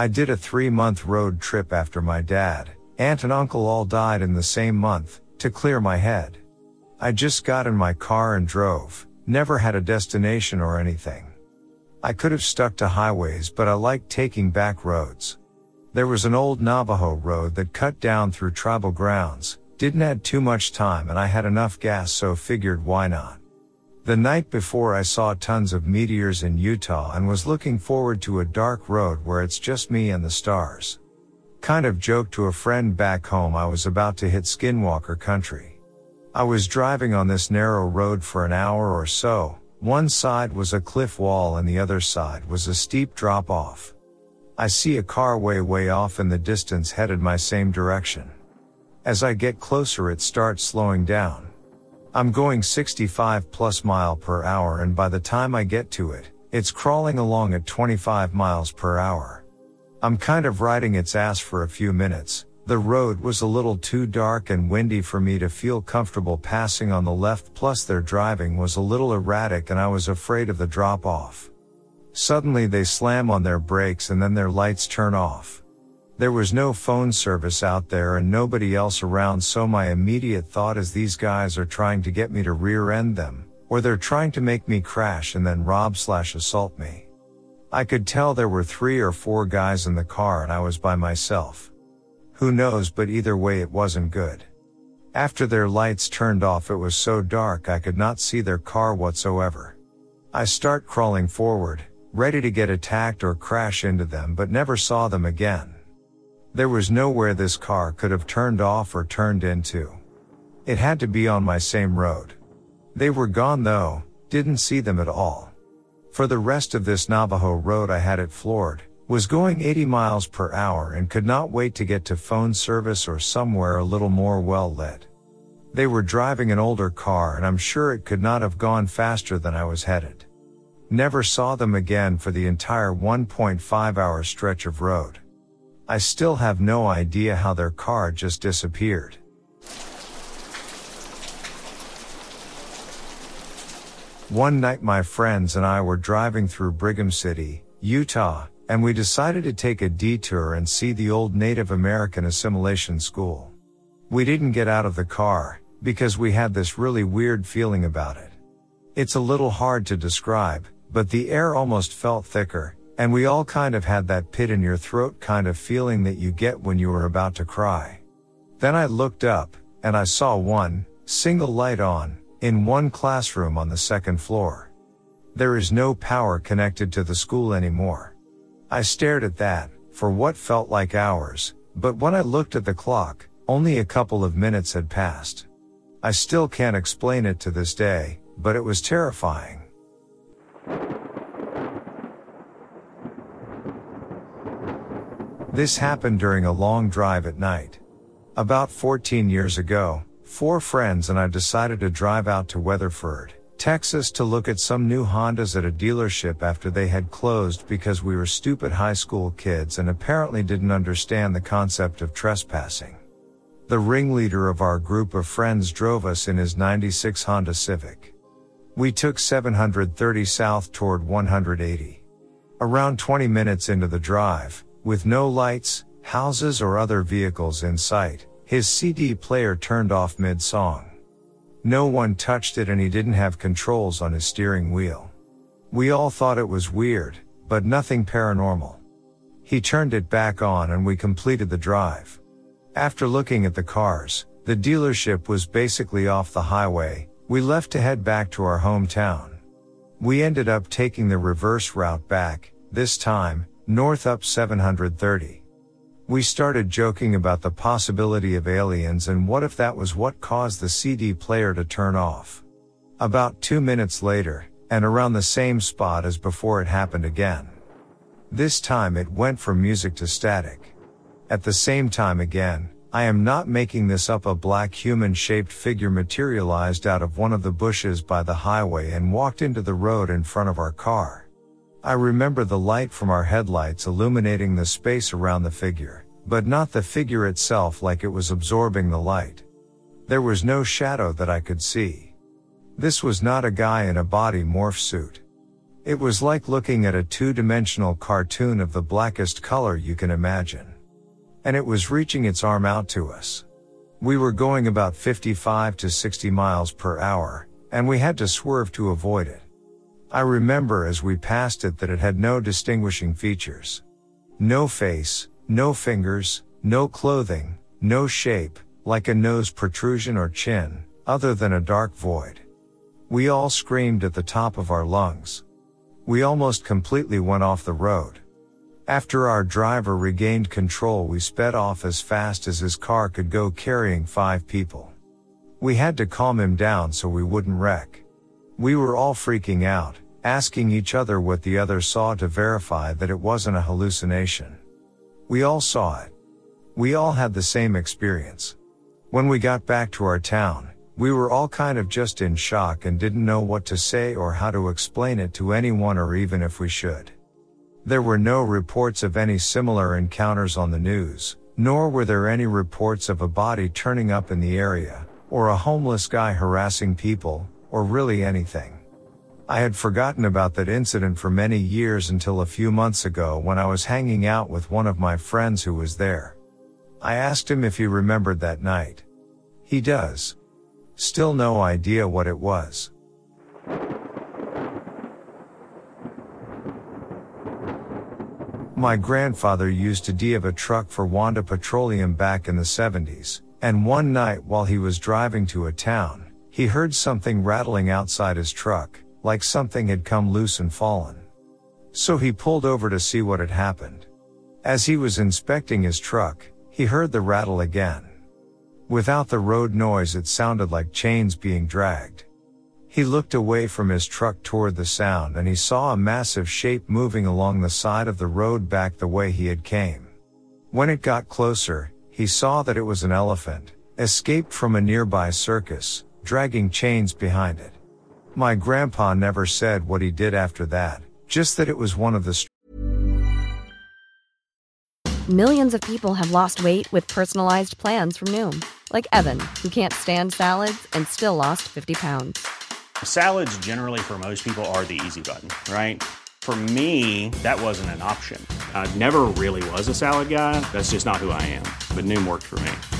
I did a three month road trip after my dad, aunt and uncle all died in the same month, to clear my head. I just got in my car and drove, never had a destination or anything. I could have stuck to highways but I liked taking back roads. There was an old Navajo road that cut down through tribal grounds, didn't add too much time and I had enough gas so figured why not. The night before I saw tons of meteors in Utah and was looking forward to a dark road where it's just me and the stars. Kind of joked to a friend back home I was about to hit skinwalker country. I was driving on this narrow road for an hour or so. One side was a cliff wall and the other side was a steep drop off. I see a car way way off in the distance headed my same direction. As I get closer it starts slowing down. I'm going 65 plus mile per hour and by the time I get to it, it's crawling along at 25 miles per hour. I'm kind of riding its ass for a few minutes. The road was a little too dark and windy for me to feel comfortable passing on the left plus their driving was a little erratic and I was afraid of the drop off. Suddenly they slam on their brakes and then their lights turn off. There was no phone service out there and nobody else around so my immediate thought is these guys are trying to get me to rear end them, or they're trying to make me crash and then rob slash assault me. I could tell there were three or four guys in the car and I was by myself. Who knows but either way it wasn't good. After their lights turned off it was so dark I could not see their car whatsoever. I start crawling forward, ready to get attacked or crash into them but never saw them again. There was nowhere this car could have turned off or turned into. It had to be on my same road. They were gone though, didn't see them at all. For the rest of this Navajo road I had it floored, was going 80 miles per hour and could not wait to get to phone service or somewhere a little more well lit. They were driving an older car and I'm sure it could not have gone faster than I was headed. Never saw them again for the entire 1.5 hour stretch of road. I still have no idea how their car just disappeared. One night my friends and I were driving through Brigham City, Utah, and we decided to take a detour and see the old Native American assimilation school. We didn't get out of the car, because we had this really weird feeling about it. It's a little hard to describe, but the air almost felt thicker, and we all kind of had that pit in your throat kind of feeling that you get when you are about to cry. Then I looked up, and I saw one, single light on, in one classroom on the second floor. There is no power connected to the school anymore. I stared at that, for what felt like hours, but when I looked at the clock, only a couple of minutes had passed. I still can't explain it to this day, but it was terrifying. This happened during a long drive at night. About 14 years ago, four friends and I decided to drive out to Weatherford, Texas to look at some new Hondas at a dealership after they had closed because we were stupid high school kids and apparently didn't understand the concept of trespassing. The ringleader of our group of friends drove us in his 96 Honda Civic. We took 730 south toward 180. Around 20 minutes into the drive, with no lights, houses or other vehicles in sight, his CD player turned off mid-song. No one touched it and he didn't have controls on his steering wheel. We all thought it was weird, but nothing paranormal. He turned it back on and we completed the drive. After looking at the cars, the dealership was basically off the highway, we left to head back to our hometown. We ended up taking the reverse route back, this time, north up 730. We started joking about the possibility of aliens and what if that was what caused the CD player to turn off. About two minutes later, and around the same spot as before it happened again. This time it went from music to static. At the same time again, I am not making this up a black human shaped figure materialized out of one of the bushes by the highway and walked into the road in front of our car. I remember the light from our headlights illuminating the space around the figure, but not the figure itself like it was absorbing the light. There was no shadow that I could see. This was not a guy in a body morph suit. It was like looking at a two-dimensional cartoon of the blackest color you can imagine. And it was reaching its arm out to us. We were going about 55 to 60 miles per hour, and we had to swerve to avoid it. I remember as we passed it that it had no distinguishing features. No face, no fingers, no clothing, no shape, like a nose protrusion or chin, other than a dark void. We all screamed at the top of our lungs. We almost completely went off the road. After our driver regained control, we sped off as fast as his car could go carrying five people. We had to calm him down so we wouldn't wreck. We were all freaking out, asking each other what the other saw to verify that it wasn't a hallucination. We all saw it. We all had the same experience. When we got back to our town, we were all kind of just in shock and didn't know what to say or how to explain it to anyone or even if we should. There were no reports of any similar encounters on the news, nor were there any reports of a body turning up in the area, or a homeless guy harassing people, or really anything. I had forgotten about that incident for many years until a few months ago when I was hanging out with one of my friends who was there. I asked him if he remembered that night. He does. Still no idea what it was. My grandfather used to drive a truck for Wanda Petroleum back in the 70s, and one night while he was driving to a town, he heard something rattling outside his truck, like something had come loose and fallen. So he pulled over to see what had happened. As he was inspecting his truck, he heard the rattle again. Without the road noise, it sounded like chains being dragged. He looked away from his truck toward the sound and he saw a massive shape moving along the side of the road back the way he had came. When it got closer, he saw that it was an elephant, escaped from a nearby circus, dragging chains behind it. My grandpa never said what he did after that, just that it was one of the Millions of people have lost weight with personalized plans from Noom, like Evan, who can't stand salads and still lost 50 pounds. Salads, generally, for most people, are the easy button, right? For me, that wasn't an option. I never really was a salad guy. That's just not who I am. But Noom worked for me.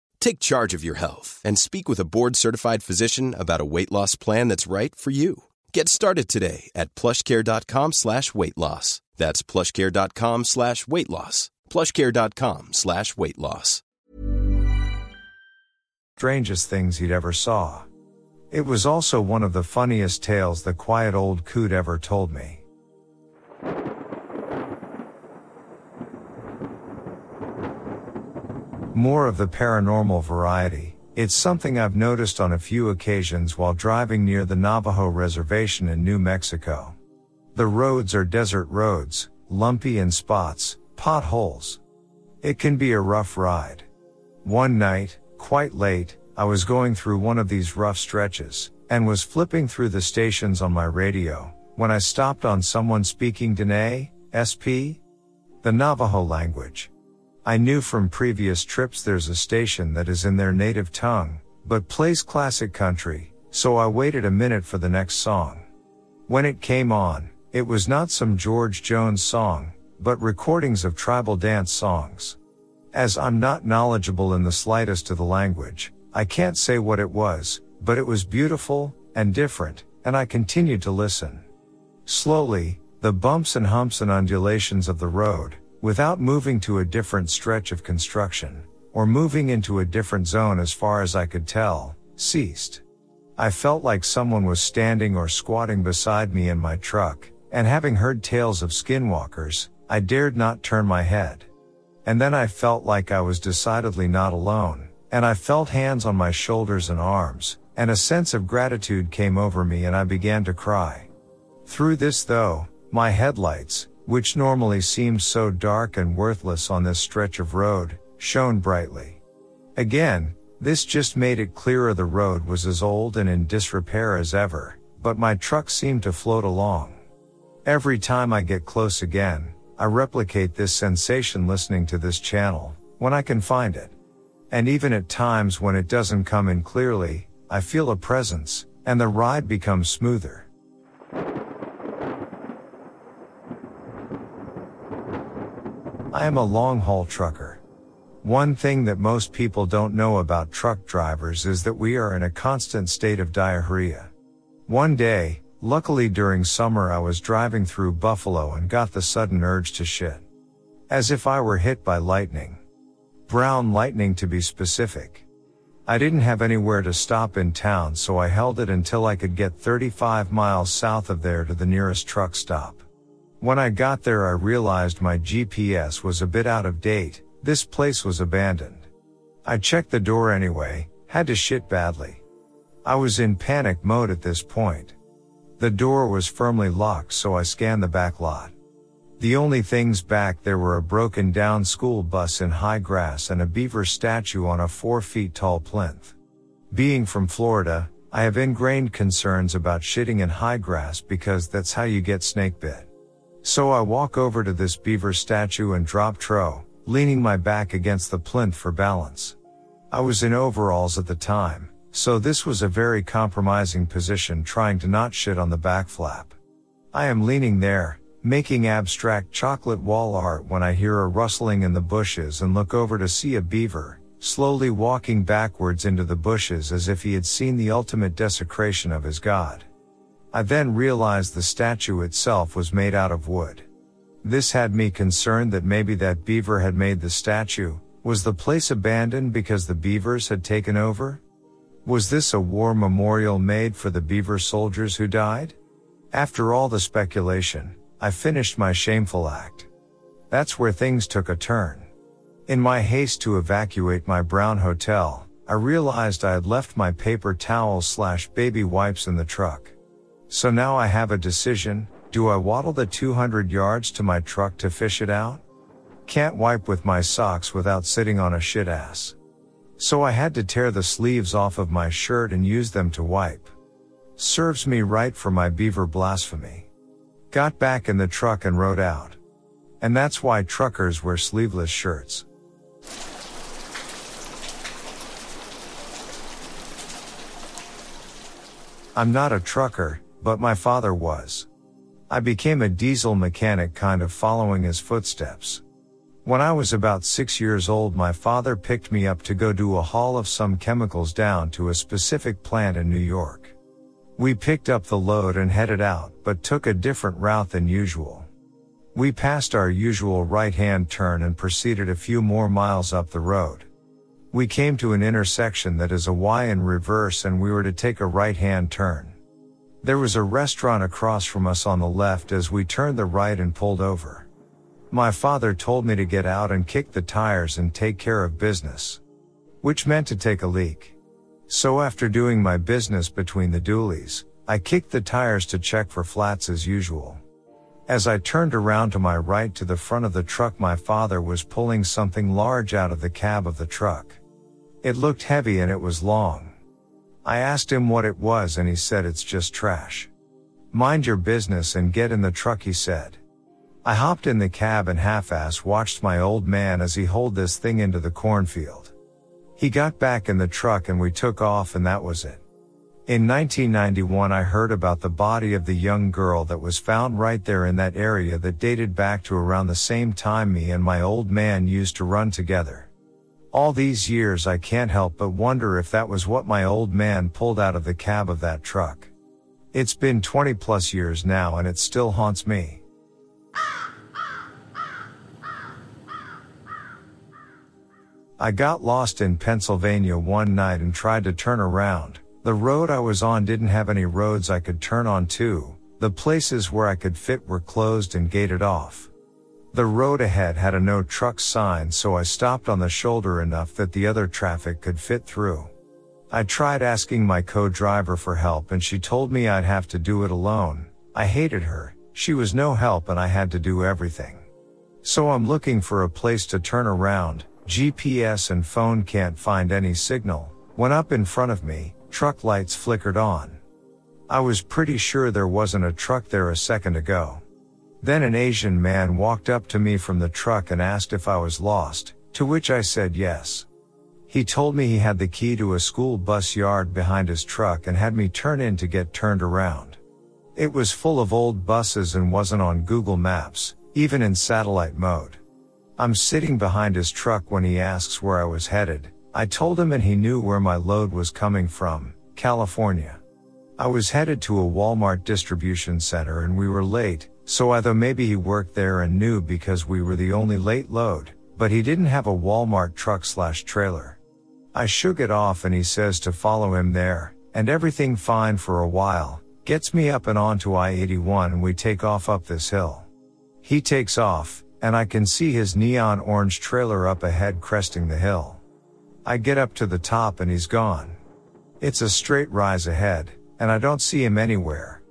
Take charge of your health and speak with a board-certified physician about a weight loss plan that's right for you. Get started today at plushcare.com slash weight loss. That's plushcare.com slash weight loss. Plushcare.com slash weight loss. Strangest things he'd ever saw. It was also one of the funniest tales the quiet old coot ever told me. More of the paranormal variety. It's something I've noticed on a few occasions while driving near the Navajo reservation in New Mexico. The roads are desert roads, lumpy in spots, potholes. It can be a rough ride. One night, quite late, I was going through one of these rough stretches, and was flipping through the stations on my radio, when I stopped on someone speaking Dene, SP? The Navajo language. I knew from previous trips there's a station that is in their native tongue, but plays classic country, so I waited a minute for the next song. When it came on, it was not some George Jones song, but recordings of tribal dance songs. As I'm not knowledgeable in the slightest of the language, I can't say what it was, but it was beautiful and different, and I continued to listen. Slowly, the bumps and humps and undulations of the road, without moving to a different stretch of construction, or moving into a different zone as far as I could tell, ceased. I felt like someone was standing or squatting beside me in my truck, and having heard tales of skinwalkers, I dared not turn my head. And then I felt like I was decidedly not alone, and I felt hands on my shoulders and arms, and a sense of gratitude came over me and I began to cry. Through this though, my headlights, which normally seemed so dark and worthless on this stretch of road, shone brightly. Again, this just made it clearer the road was as old and in disrepair as ever, but my truck seemed to float along. Every time I get close again, I replicate this sensation listening to this channel, when I can find it. And even at times when it doesn't come in clearly, I feel a presence, and the ride becomes smoother. I am a long haul trucker. One thing that most people don't know about truck drivers is that we are in a constant state of diarrhea. One day, luckily during summer I was driving through Buffalo and got the sudden urge to shit. As if I were hit by lightning. Brown lightning to be specific. I didn't have anywhere to stop in town so I held it until I could get 35 miles south of there to the nearest truck stop. When I got there I realized my GPS was a bit out of date, this place was abandoned. I checked the door anyway, had to shit badly. I was in panic mode at this point. The door was firmly locked so I scanned the back lot. The only things back there were a broken down school bus in high grass and a beaver statue on a four feet tall plinth. Being from Florida, I have ingrained concerns about shitting in high grass because that's how you get snake bit. So I walk over to this beaver statue and drop tro, leaning my back against the plinth for balance. I was in overalls at the time, so this was a very compromising position trying to not shit on the back flap. I am leaning there, making abstract chocolate wall art when I hear a rustling in the bushes and look over to see a beaver, slowly walking backwards into the bushes as if he had seen the ultimate desecration of his god. I then realized the statue itself was made out of wood. This had me concerned that maybe that beaver had made the statue. Was the place abandoned because the beavers had taken over? Was this a war memorial made for the beaver soldiers who died? After all the speculation, I finished my shameful act. That's where things took a turn. In my haste to evacuate my brown hotel, I realized I had left my paper towels slash baby wipes in the truck. So now I have a decision, do I waddle the 200 yards to my truck to fish it out? Can't wipe with my socks without sitting on a shit ass. So I had to tear the sleeves off of my shirt and use them to wipe. Serves me right for my beaver blasphemy. Got back in the truck and rode out. And that's why truckers wear sleeveless shirts. I'm not a trucker, but my father was. I became a diesel mechanic kind of following his footsteps. When I was about six years old, my father picked me up to go do a haul of some chemicals down to a specific plant in New York. We picked up the load and headed out, but took a different route than usual. We passed our usual right hand turn and proceeded a few more miles up the road. We came to an intersection that is a Y in reverse and we were to take a right hand turn. There was a restaurant across from us on the left as we turned the right and pulled over. My father told me to get out and kick the tires and take care of business. Which meant to take a leak. So after doing my business between the dualies, I kicked the tires to check for flats as usual. As I turned around to my right to the front of the truck, my father was pulling something large out of the cab of the truck. It looked heavy and it was long. I asked him what it was and he said it's just trash. Mind your business and get in the truck, he said. I hopped in the cab and half-ass watched my old man as he hauled this thing into the cornfield. He got back in the truck and we took off and that was it. In 1991 I heard about the body of the young girl that was found right there in that area that dated back to around the same time me and my old man used to run together. All these years I can't help but wonder if that was what my old man pulled out of the cab of that truck. It's been 20 plus years now and it still haunts me. I got lost in Pennsylvania one night and tried to turn around. The road I was on didn't have any roads I could turn on to. The places where I could fit were closed and gated off. The road ahead had a no truck sign so I stopped on the shoulder enough that the other traffic could fit through. I tried asking my co-driver for help and she told me I'd have to do it alone. I hated her, she was no help and I had to do everything. So I'm looking for a place to turn around, GPS and phone can't find any signal, when up in front of me, truck lights flickered on. I was pretty sure there wasn't a truck there a second ago. Then an Asian man walked up to me from the truck and asked if I was lost, to which I said yes. He told me he had the key to a school bus yard behind his truck and had me turn in to get turned around. It was full of old buses and wasn't on Google Maps, even in satellite mode. I'm sitting behind his truck when he asks where I was headed. I told him and he knew where my load was coming from, California. I was headed to a Walmart distribution center and we were late, so I thought maybe he worked there and knew because we were the only late load, but he didn't have a Walmart truck slash trailer. I shook it off and he says to follow him there, and everything fine for a while, gets me up and onto I-81 and we take off up this hill. He takes off, and I can see his neon orange trailer up ahead cresting the hill. I get up to the top and he's gone. It's a straight rise ahead, and I don't see him anywhere.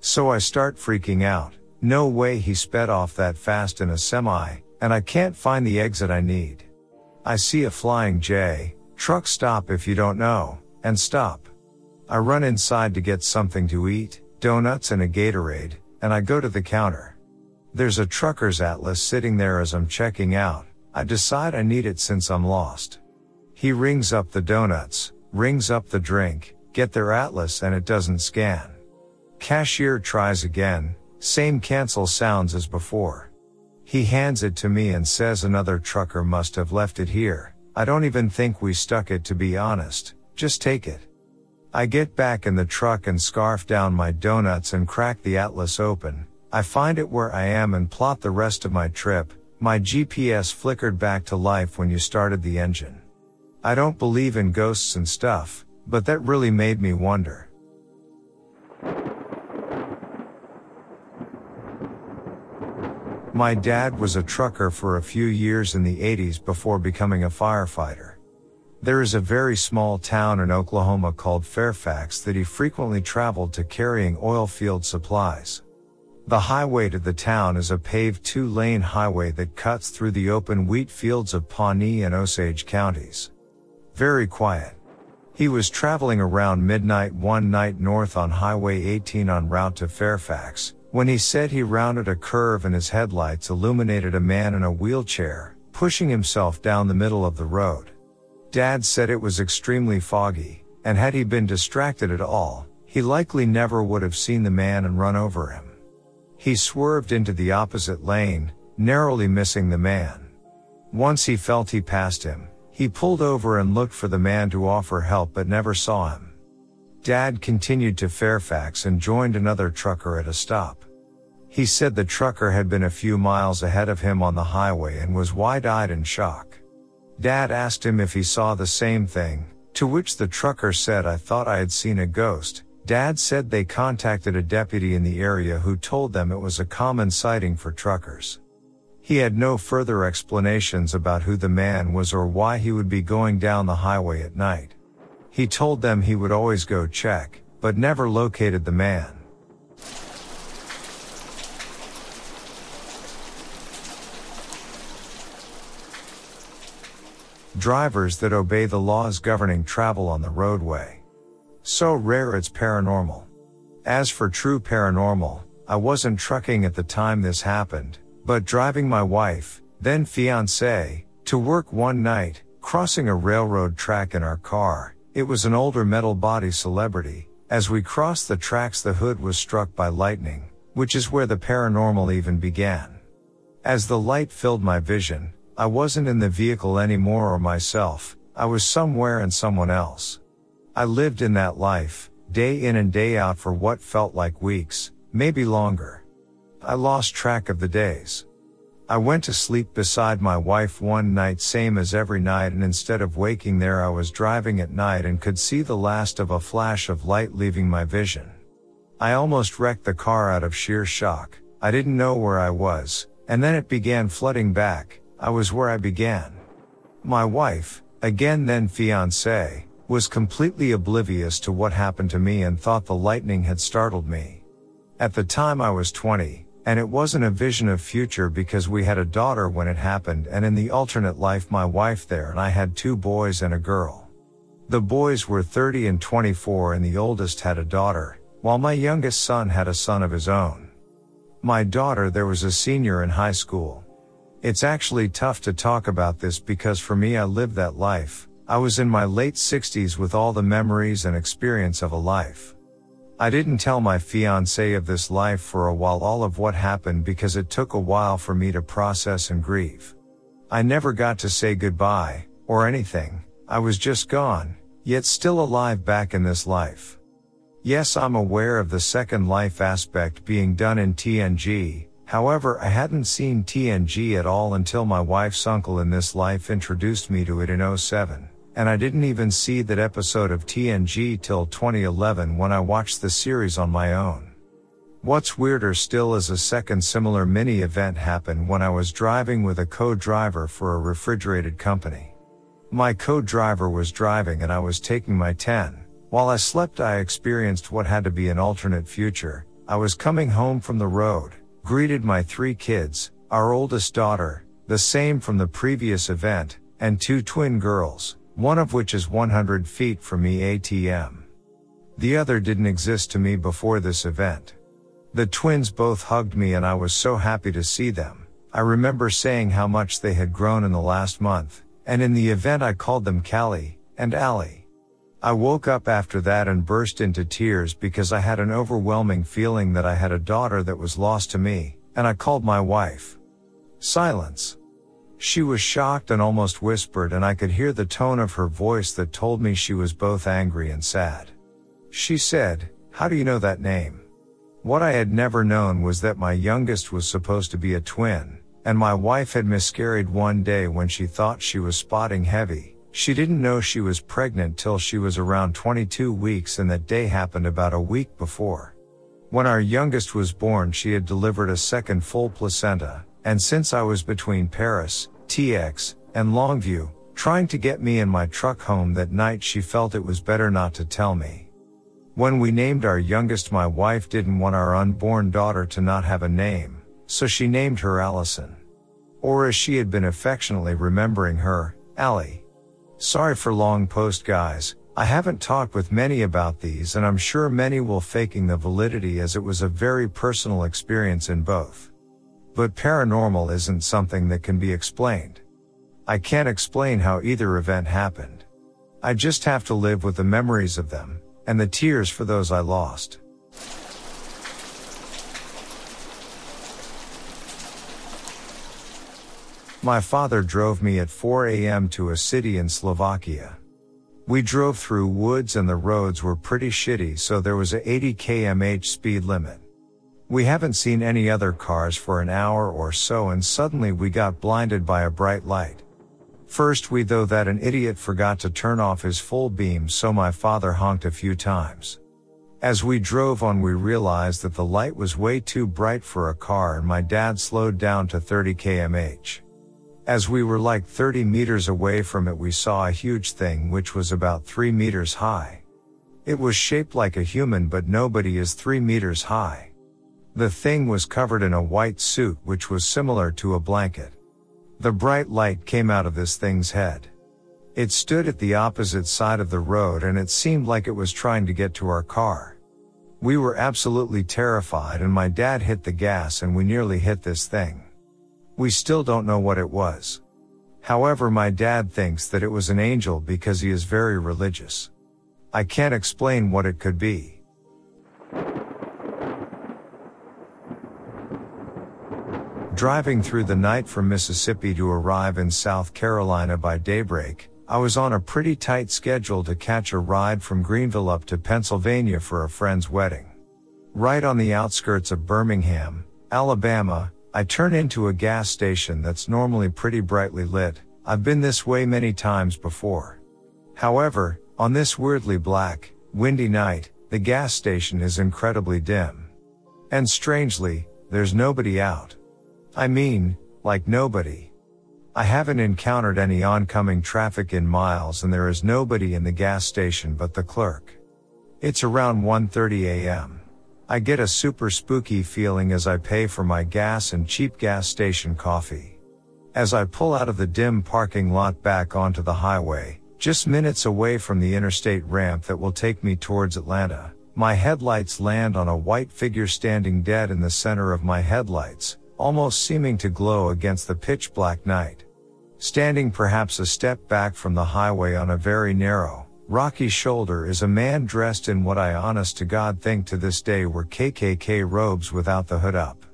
So I start freaking out. No way he sped off that fast in a semi, and I can't find the exit I need. I see a flying J, truck stop if you don't know, and stop. I run inside to get something to eat, donuts and a Gatorade, and I go to the counter. There's a trucker's atlas sitting there as I'm checking out. I decide I need it since I'm lost. He rings up the donuts, rings up the drink, get their atlas and it doesn't scan. Cashier tries again, same cancel sounds as before. He hands it to me and says another trucker must have left it here. I don't even think we stuck it to be honest. Just take it. I get back in the truck and scarf down my donuts and crack the atlas open. I find it where I am and plot the rest of my trip. My GPS flickered back to life when you started the engine. I don't believe in ghosts and stuff, but that really made me wonder. My dad was a trucker for a few years in the 80s before becoming a firefighter. There is a very small town in Oklahoma called Fairfax that he frequently traveled to carrying oil field supplies. The highway to the town is a paved two lane highway that cuts through the open wheat fields of Pawnee and Osage counties. Very quiet. He was traveling around midnight one night north on Highway 18 en route to Fairfax, when he said he rounded a curve and his headlights illuminated a man in a wheelchair, pushing himself down the middle of the road. Dad said it was extremely foggy, and had he been distracted at all, he likely never would have seen the man and run over him. He swerved into the opposite lane, narrowly missing the man. Once he felt he passed him, he pulled over and looked for the man to offer help but never saw him. Dad continued to Fairfax and joined another trucker at a stop. He said the trucker had been a few miles ahead of him on the highway and was wide-eyed in shock. Dad asked him if he saw the same thing, to which the trucker said I thought I had seen a ghost. Dad said they contacted a deputy in the area who told them it was a common sighting for truckers. He had no further explanations about who the man was or why he would be going down the highway at night. He told them he would always go check, but never located the man. Drivers that obey the laws governing travel on the roadway. So rare it's paranormal. As for true paranormal, I wasn't trucking at the time this happened, but driving my wife, then fiance, to work one night, crossing a railroad track in our car. It was an older metal body celebrity. As we crossed the tracks, the hood was struck by lightning, which is where the paranormal even began. As the light filled my vision, I wasn't in the vehicle anymore or myself, I was somewhere and someone else. I lived in that life, day in and day out for what felt like weeks, maybe longer. I lost track of the days. I went to sleep beside my wife one night same as every night and instead of waking there I was driving at night and could see the last of a flash of light leaving my vision. I almost wrecked the car out of sheer shock. I didn't know where I was, and then it began flooding back, I was where I began. My wife, again then fiance, was completely oblivious to what happened to me and thought the lightning had startled me. At the time I was 20, And it wasn't a vision of future because we had a daughter when it happened and in the alternate life my wife there and I had two boys and a girl. The boys were 30 and 24 and the oldest had a daughter, while my youngest son had a son of his own. My daughter there was a senior in high school. It's actually tough to talk about this because for me I lived that life. I was in my late 60s with all the memories and experience of a life. I didn't tell my fiance of this life for a while all of what happened because it took a while for me to process and grieve. I never got to say goodbye, or anything, I was just gone, yet still alive back in this life. Yes, I'm aware of the second life aspect being done in TNG, however I hadn't seen TNG at all until my wife's uncle in this life introduced me to it in 07 and I didn't even see that episode of TNG till 2011 when I watched the series on my own. What's weirder still is a second similar mini event happened when I was driving with a co-driver for a refrigerated company. My co-driver was driving and I was taking my 10. While I slept I experienced what had to be an alternate future. I was coming home from the road, greeted my three kids, our oldest daughter, the same from the previous event, and two twin girls, one of which is 100 feet from me ATM. The other didn't exist to me before this event. The twins both hugged me and I was so happy to see them. I remember saying how much they had grown in the last month, and in the event I called them Callie and Allie. I woke up after that and burst into tears because I had an overwhelming feeling that I had a daughter that was lost to me, and I called my wife. Silence. She was shocked and almost whispered and I could hear the tone of her voice that told me she was both angry and sad. She said, how do you know that name? What I had never known was that my youngest was supposed to be a twin, and my wife had miscarried one day when she thought she was spotting heavy. She didn't know she was pregnant till she was around 22 weeks and that day happened about a week before. When our youngest was born she had delivered a second full placenta, and since I was between Paris, TX, and Longview, trying to get me and my truck home that night she felt it was better not to tell me. When we named our youngest my wife didn't want our unborn daughter to not have a name, so she named her Allison. Or as she had been affectionately remembering her, Allie. Sorry for long post guys, I haven't talked with many about these and I'm sure many will faking the validity as it was a very personal experience in both. But paranormal isn't something that can be explained. I can't explain how either event happened. I just have to live with the memories of them, and the tears for those I lost. My father drove me at 4 a.m. to a city in Slovakia. We drove through woods and the roads were pretty shitty so there was a 80 kmh speed limit. We haven't seen any other cars for an hour or so and suddenly we got blinded by a bright light. First we though that an idiot forgot to turn off his full beam so my father honked a few times. As we drove on we realized that the light was way too bright for a car and my dad slowed down to 30 kmh. As we were like 30 meters away from it we saw a huge thing which was about 3 meters high. It was shaped like a human but nobody is 3 meters high. The thing was covered in a white suit which was similar to a blanket. The bright light came out of this thing's head. It stood at the opposite side of the road and it seemed like it was trying to get to our car. We were absolutely terrified and my dad hit the gas and we nearly hit this thing. We still don't know what it was. However, my dad thinks that it was an angel because he is very religious. I can't explain what it could be. Driving through the night from Mississippi to arrive in South Carolina by daybreak, I was on a pretty tight schedule to catch a ride from Greenville up to Pennsylvania for a friend's wedding. Right on the outskirts of Birmingham, Alabama, I turn into a gas station that's normally pretty brightly lit. I've been this way many times before. However, on this weirdly black, windy night, the gas station is incredibly dim. And strangely, there's nobody out. I mean, like nobody. I haven't encountered any oncoming traffic in miles and there is nobody in the gas station but the clerk. It's around 1.30 a.m. I get a super spooky feeling as I pay for my gas and cheap gas station coffee. As I pull out of the dim parking lot back onto the highway, just minutes away from the interstate ramp that will take me towards Atlanta, my headlights land on a white figure standing dead in the center of my headlights, almost seeming to glow against the pitch black night. Standing perhaps a step back from the highway on a very narrow, Rocky Shoulder is a man dressed in what I honest to God think to this day were KKK robes without the hood up.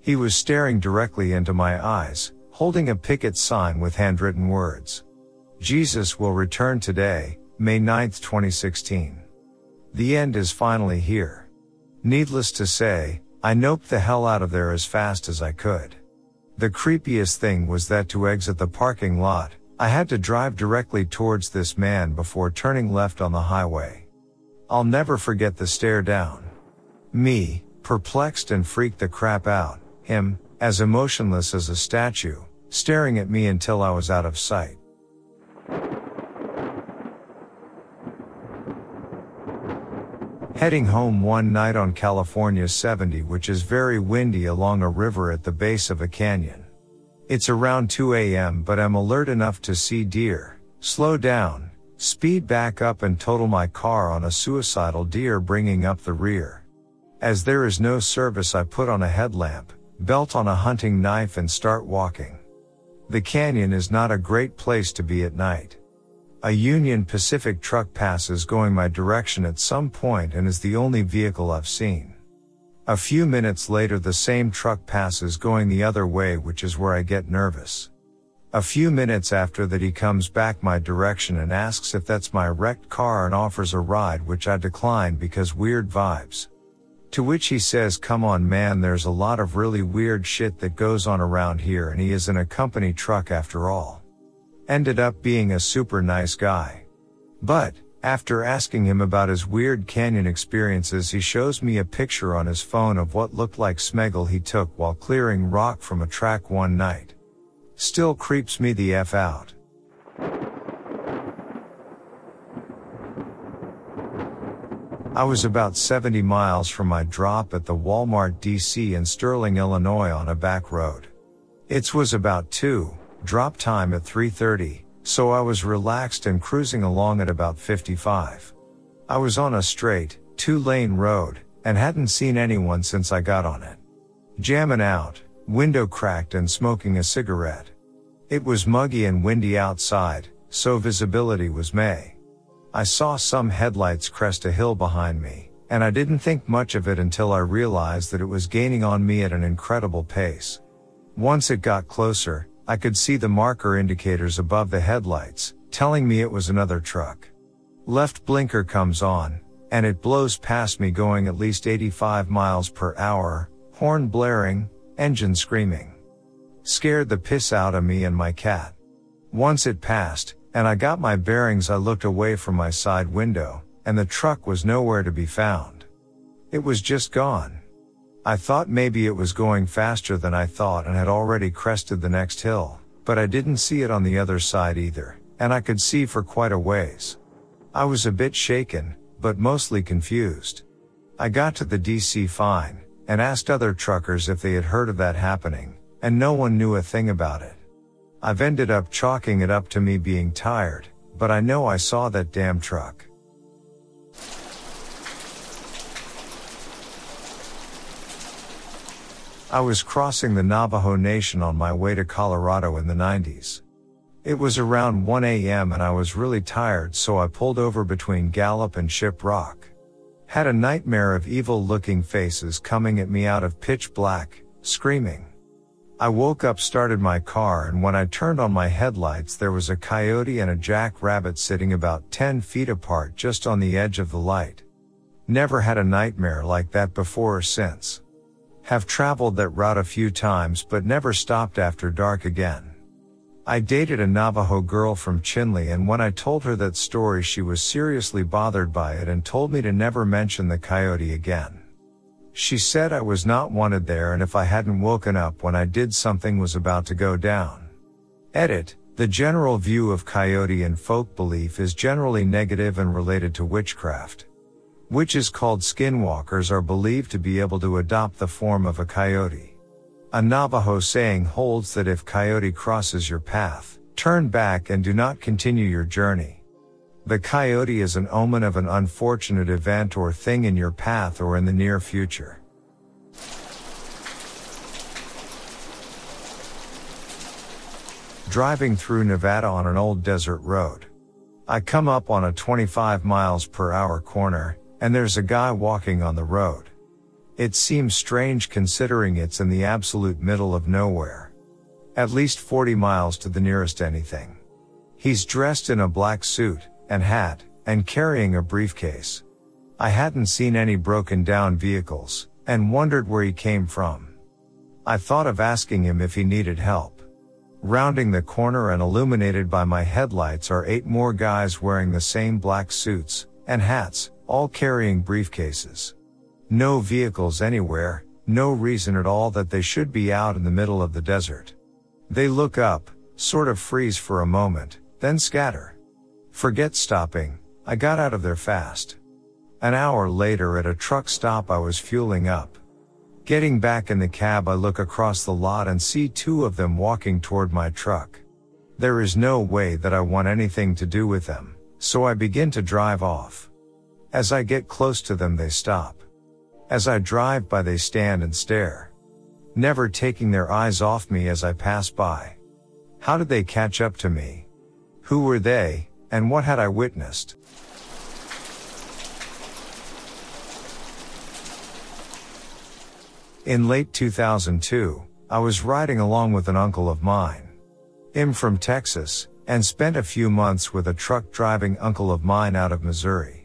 He was staring directly into my eyes, holding a picket sign with handwritten words. Jesus will return today, May 9, 2016. The end is finally here. Needless to say, I noped the hell out of there as fast as I could. The creepiest thing was that to exit the parking lot, I had to drive directly towards this man before turning left on the highway. I'll never forget the stare down. Me, perplexed and freaked the crap out, him, as emotionless as a statue, staring at me until I was out of sight. Heading home one night on California 70 which is very windy along a river at the base of a canyon. It's around 2 a.m. but I'm alert enough to see deer, slow down, speed back up and total my car on a suicidal deer bringing up the rear. As there is no service I put on a headlamp, belt on a hunting knife and start walking. The canyon is not a great place to be at night. A Union Pacific truck passes going my direction at some point and is the only vehicle I've seen. A few minutes later the same truck passes going the other way which is where I get nervous. A few minutes after that he comes back my direction and asks if that's my wrecked car and offers a ride which I decline because weird vibes. To which he says come on man there's a lot of really weird shit that goes on around here and he is in a company truck after all. Ended up being a super nice guy. But, after asking him about his weird canyon experiences, he shows me a picture on his phone of what looked like Smeagol he took while clearing rock from a track one night. Still creeps me the F out. I was about 70 miles from my drop at the Walmart DC in Sterling, Illinois on a back road. It was about 2, drop time at 330, so I was relaxed and cruising along at about 55. I was on a straight, two lane road, and hadn't seen anyone since I got on it. Jamming out, window cracked and smoking a cigarette. It was muggy and windy outside, so visibility was May. I saw some headlights crest a hill behind me, and I didn't think much of it until I realized that it was gaining on me at an incredible pace. Once it got closer, I could see the marker indicators above the headlights, telling me it was another truck. Left blinker comes on, and it blows past me going at least 85 miles per hour, horn blaring, engine screaming. Scared the piss out of me and my cat. Once it passed, and I got my bearings I looked away from my side window, and the truck was nowhere to be found. It was just gone. I thought maybe it was going faster than I thought and had already crested the next hill, but I didn't see it on the other side either, and I could see for quite a ways. I was a bit shaken, but mostly confused. I got to the DC fine, and asked other truckers if they had heard of that happening, and no one knew a thing about it. I've ended up chalking it up to me being tired, but I know I saw that damn truck. I was crossing the Navajo Nation on my way to Colorado in the 90s. It was around 1 a.m. and I was really tired so I pulled over between Gallup and Shiprock. Had a nightmare of evil looking faces coming at me out of pitch black, screaming. I woke up started my car and when I turned on my headlights there was a coyote and a jackrabbit sitting about 10 feet apart just on the edge of the light. Never had a nightmare like that before or since. Have traveled that route a few times but never stopped after dark again. I dated a Navajo girl from Chinle and when I told her that story she was seriously bothered by it and told me to never mention the coyote again. She said I was not wanted there and if I hadn't woken up when I did something was about to go down. Edit, the general view of coyote and folk belief is generally negative and related to witchcraft. Witches called skinwalkers are believed to be able to adopt the form of a coyote. A Navajo saying holds that if coyote crosses your path, turn back and do not continue your journey. The coyote is an omen of an unfortunate event or thing in your path or in the near future. Driving through Nevada on an old desert road. I come up on a 25 miles per hour corner, and there's a guy walking on the road. It seems strange considering it's in the absolute middle of nowhere. At least 40 miles to the nearest anything. He's dressed in a black suit and hat and carrying a briefcase. I hadn't seen any broken down vehicles and wondered where he came from. I thought of asking him if he needed help. Rounding the corner and illuminated by my headlights are eight more guys wearing the same black suits and hats, all carrying briefcases. No vehicles anywhere, no reason at all that they should be out in the middle of the desert. They look up, sort of freeze for a moment, then scatter. Forget stopping, I got out of there fast. An hour later at a truck stop I was fueling up. Getting back in the cab, I look across the lot and see two of them walking toward my truck. There is no way that I want anything to do with them, so I begin to drive off. As I get close to them, they stop. As I drive by, they stand and stare. Never taking their eyes off me as I pass by. How did they catch up to me? Who were they, and what had I witnessed? In late 2002, I was riding along with an uncle of mine. Him from Texas, and spent a few months with a truck driving uncle of mine out of Missouri.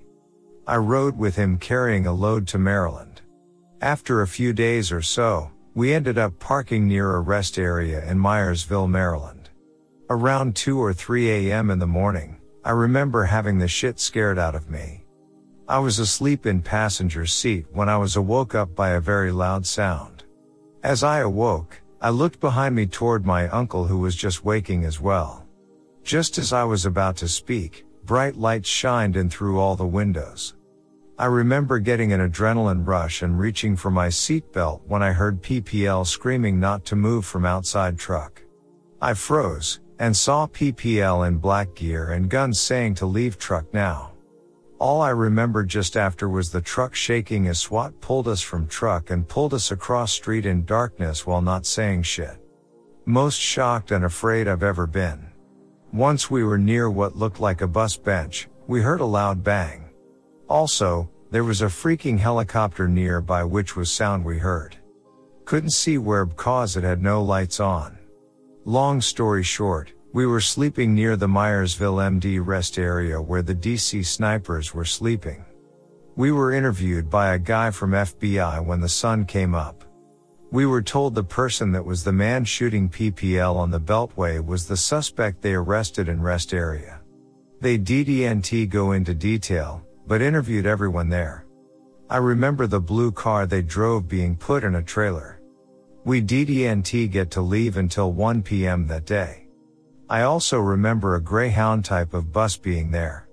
I rode with him carrying a load to Maryland. After a few days or so, we ended up parking near a rest area in Myersville, Maryland. Around 2 or 3 a.m. in the morning, I remember having the shit scared out of me. I was asleep in passenger seat when I was awoke up by a very loud sound. As I awoke, I looked behind me toward my uncle who was just waking as well. Just as I was about to speak, bright lights shined in through all the windows. I remember getting an adrenaline rush and reaching for my seatbelt when I heard PPL screaming not to move from outside truck. I froze and saw PPL in black gear and guns saying to leave truck now. All I remember just after was the truck shaking as SWAT pulled us from truck and pulled us across street in darkness while not saying shit. Most shocked and afraid I've ever been. Once we were near what looked like a bus bench, we heard a loud bang. Also, there was a freaking helicopter nearby which was sound we heard. Couldn't see where because it had no lights on. Long story short, we were sleeping near the Myersville MD rest area where the DC snipers were sleeping. We were interviewed by a guy from FBI when the sun came up. We were told the person that was the man shooting PPL on the Beltway was the suspect they arrested in rest area. They DDNT go into detail, but interviewed everyone there. I remember the blue car they drove being put in a trailer. We DDNT get to leave until 1 p.m. that day. I also remember a Greyhound type of bus being there.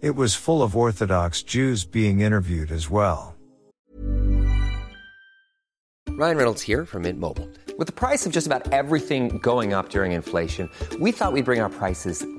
It was full of Orthodox Jews being interviewed as well. Ryan Reynolds here from Mint Mobile. With the price of just about everything going up during inflation, we thought we'd bring our prices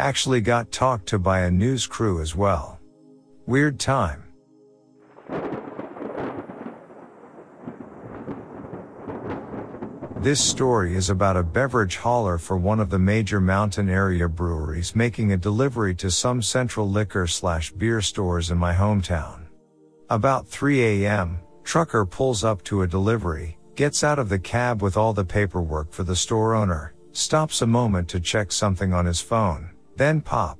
Actually got talked to by a news crew as well. Weird time. This story is about a beverage hauler for one of the major mountain area breweries making a delivery to some central liquor slash beer stores in my hometown. About 3 a.m., trucker pulls up to a delivery, gets out of the cab with all the paperwork for the store owner, stops a moment to check something on his phone, then pop.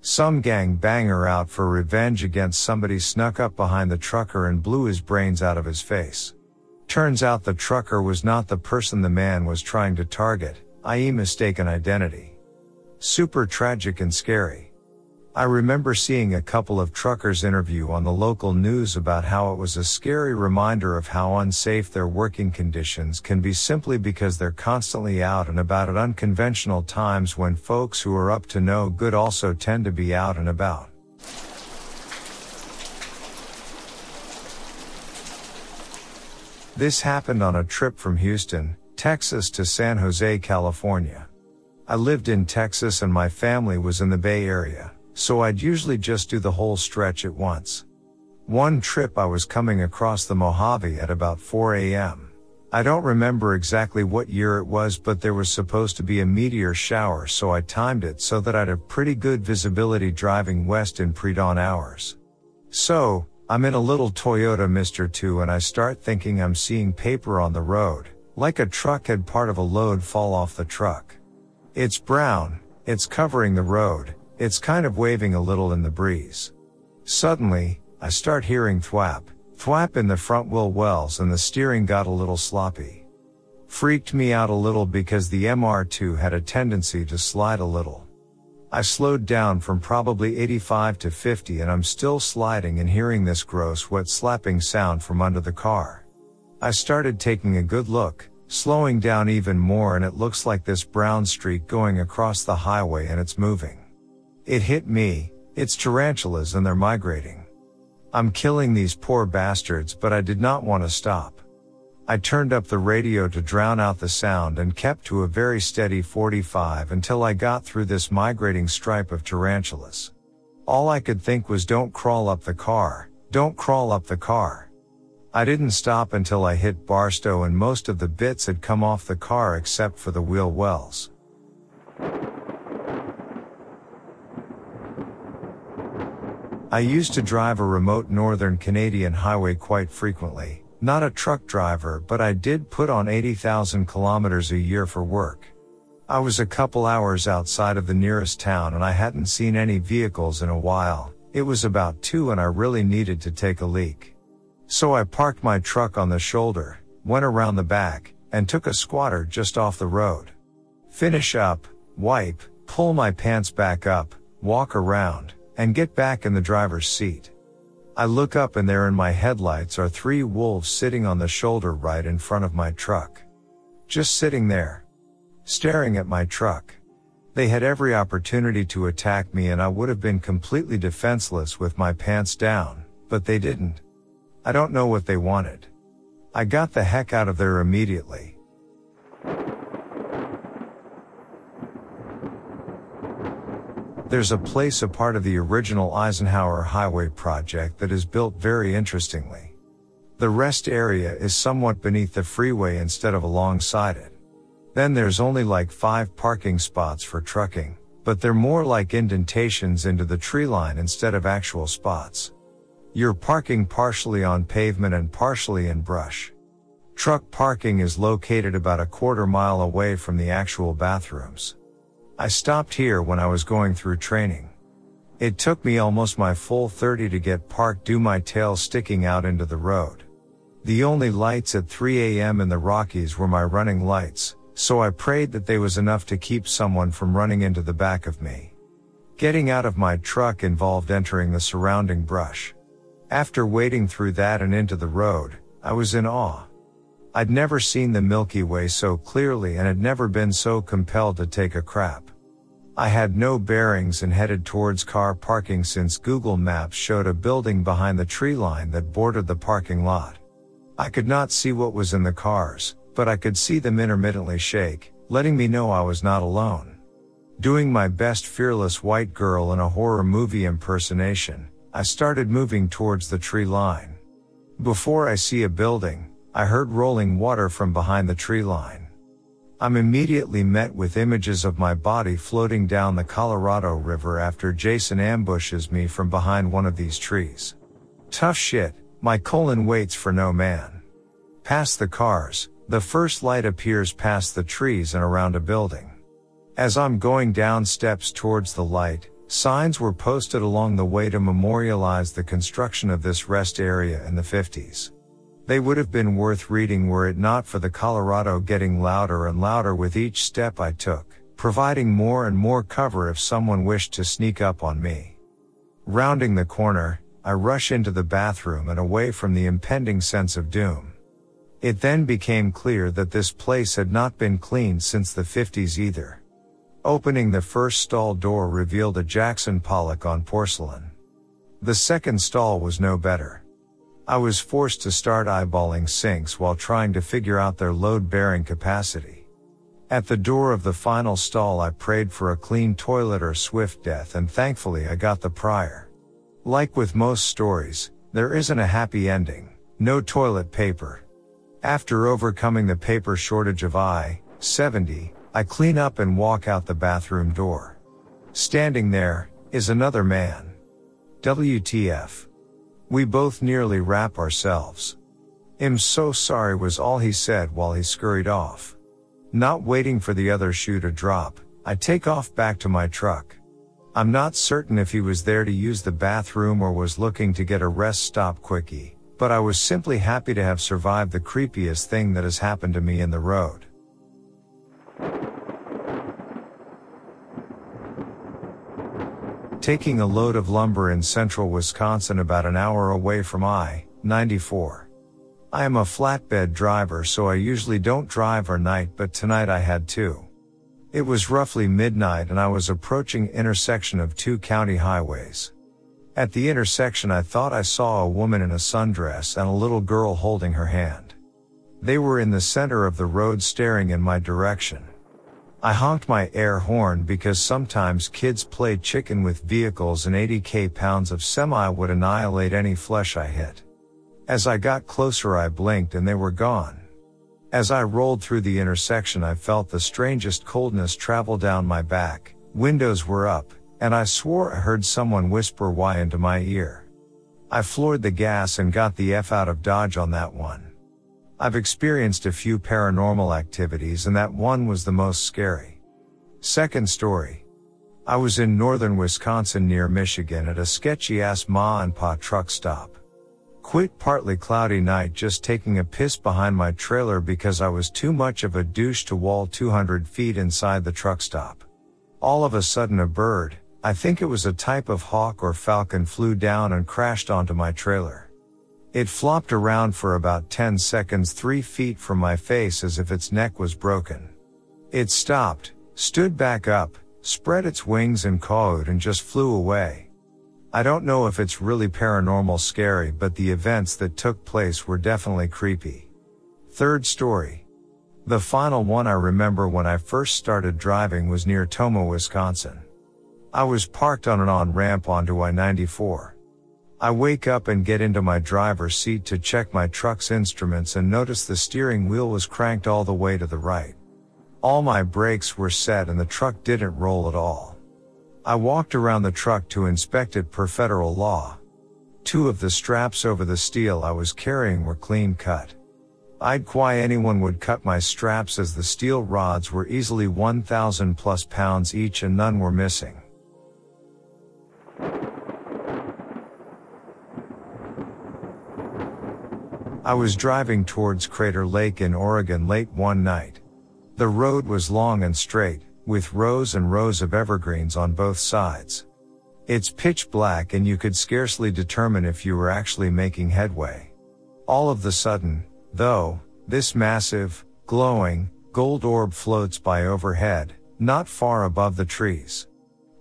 Some gang banger out for revenge against somebody snuck up behind the trucker and blew his brains out of his face. Turns out the trucker was not the person the man was trying to target, i.e. mistaken identity. Super tragic and scary. I remember seeing a couple of truckers interview on the local news about how it was a scary reminder of how unsafe their working conditions can be simply because they're constantly out and about at unconventional times when folks who are up to no good also tend to be out and about. This happened on a trip from Houston, Texas to San Jose, California. I lived in Texas and my family was in the Bay Area, so I'd usually just do the whole stretch at once. One trip I was coming across the Mojave at about 4 a.m. I don't remember exactly what year it was, but there was supposed to be a meteor shower, so I timed it so that I'd have pretty good visibility driving west in pre-dawn hours. So, I'm in a little Toyota MR2 and I start thinking I'm seeing paper on the road, like a truck had part of a load fall off the truck. It's brown, it's covering the road, it's kind of waving a little in the breeze. Suddenly, I start hearing thwap, thwap in the front wheel wells and the steering got a little sloppy. Freaked me out a little because the MR2 had a tendency to slide a little. I slowed down from probably 85 to 50 and I'm still sliding and hearing this gross wet slapping sound from under the car. I started taking a good look, slowing down even more and it looks like this brown streak going across the highway and it's moving. It hit me, it's tarantulas and they're migrating. I'm killing these poor bastards but I did not want to stop. I turned up the radio to drown out the sound and kept to a very steady 45 until I got through this migrating stripe of tarantulas. All I could think was don't crawl up the car, don't crawl up the car. I didn't stop until I hit Barstow and most of the bits had come off the car except for the wheel wells. I used to drive a remote northern Canadian highway quite frequently, not a truck driver, but I did put on 80,000 kilometers a year for work. I was a couple hours outside of the nearest town and I hadn't seen any vehicles in a while. It was about two and I really needed to take a leak. So I parked my truck on the shoulder, went around the back, and took a squatter just off the road. Finish up, wipe, pull my pants back up, walk around, and get back in the driver's seat. I look up and there in my headlights are three wolves sitting on the shoulder right in front of my truck. Just sitting there. Staring at my truck. They had every opportunity to attack me and I would have been completely defenseless with my pants down, but they didn't. I don't know what they wanted. I got the heck out of there immediately. There's a place a part of the original Eisenhower Highway project that is built very interestingly. The rest area is somewhat beneath the freeway instead of alongside it. Then there's only like five parking spots for trucking, but they're more like indentations into the tree line instead of actual spots. You're parking partially on pavement and partially in brush. Truck parking is located about a quarter mile away from the actual bathrooms. I stopped here when I was going through training. It took me almost my full 30 to get parked due my tail sticking out into the road. The only lights at 3 a.m. in the Rockies were my running lights, so I prayed that they was enough to keep someone from running into the back of me. Getting out of my truck involved entering the surrounding brush. After wading through that and into the road, I was in awe. I'd never seen the Milky Way so clearly and had never been so compelled to take a crap. I had no bearings and headed towards car parking since Google Maps showed a building behind the tree line that bordered the parking lot. I could not see what was in the cars, but I could see them intermittently shake, letting me know I was not alone. Doing my best fearless white girl in a horror movie impersonation, I started moving towards the tree line. Before I see a building, I heard rolling water from behind the tree line. I'm immediately met with images of my body floating down the Colorado River after Jason ambushes me from behind one of these trees. Tough shit, my colon waits for no man. Past the cars, the first light appears past the trees and around a building. As I'm going down steps towards the light, Signs were posted along the way to memorialize the construction of this rest area in the 50s. They would have been worth reading were it not for the Colorado getting louder and louder with each step I took, providing more and more cover if someone wished to sneak up on me. Rounding the corner, I rush into the bathroom and away from the impending sense of doom. It then became clear that this place had not been cleaned since the 50s either. Opening the first stall door revealed a Jackson Pollock on porcelain. The second stall was no better. I was forced to start eyeballing sinks while trying to figure out their load bearing capacity. At the door of the final stall I prayed for a clean toilet or swift death and thankfully I got the prior. Like with most stories, there isn't a happy ending, no toilet paper. After overcoming the paper shortage of I, 70, I clean up and walk out the bathroom door. Standing there, is another man. WTF. We both nearly wrap ourselves. I'm so sorry was all he said while he scurried off. Not waiting for the other shoe to drop, I take off back to my truck. I'm not certain if he was there to use the bathroom or was looking to get a rest stop quickie, but I was simply happy to have survived the creepiest thing that has happened to me in the road. Taking a load of lumber in central Wisconsin about an hour away from I-94. I am a flatbed driver so I usually don't drive or night but tonight I had to. It was roughly midnight and I was approaching intersection of two county highways. At the intersection I thought I saw a woman in a sundress and a little girl holding her hand. They were in the center of the road staring in my direction. I honked my air horn because sometimes kids play chicken with vehicles and 80k pounds of semi would annihilate any flesh I hit. As I got closer I blinked and they were gone. As I rolled through the intersection I felt the strangest coldness travel down my back, windows were up, and I swore I heard someone whisper why into my ear. I floored the gas and got the F out of Dodge on that one. I've experienced a few paranormal activities and that one was the most scary. Second story. I was in northern Wisconsin near Michigan at a sketchy ass ma and pa truck stop. Quit partly cloudy night just taking a piss behind my trailer because I was too much of a douche to wall 200 feet inside the truck stop. All of a sudden a bird, I think it was a type of hawk or falcon flew down and crashed onto my trailer. It flopped around for about 10 seconds 3 feet from my face as if its neck was broken. It stopped, stood back up, spread its wings and cawed and just flew away. I don't know if it's really paranormal scary but the events that took place were definitely creepy. Third story. The final one I remember when I first started driving was near Tomah, Wisconsin. I was parked on an on ramp onto I-94. I wake up and get into my driver's seat to check my truck's instruments and notice the steering wheel was cranked all the way to the right. All my brakes were set and the truck didn't roll at all. I walked around the truck to inspect it per federal law. Two of the straps over the steel I was carrying were clean cut. I'd why anyone would cut my straps as the steel rods were easily 1000 plus pounds each and none were missing. I was driving towards Crater Lake in Oregon late one night. The road was long and straight, with rows and rows of evergreens on both sides. It's pitch black and you could scarcely determine if you were actually making headway. All of the sudden, though, this massive, glowing, gold orb floats by overhead, not far above the trees.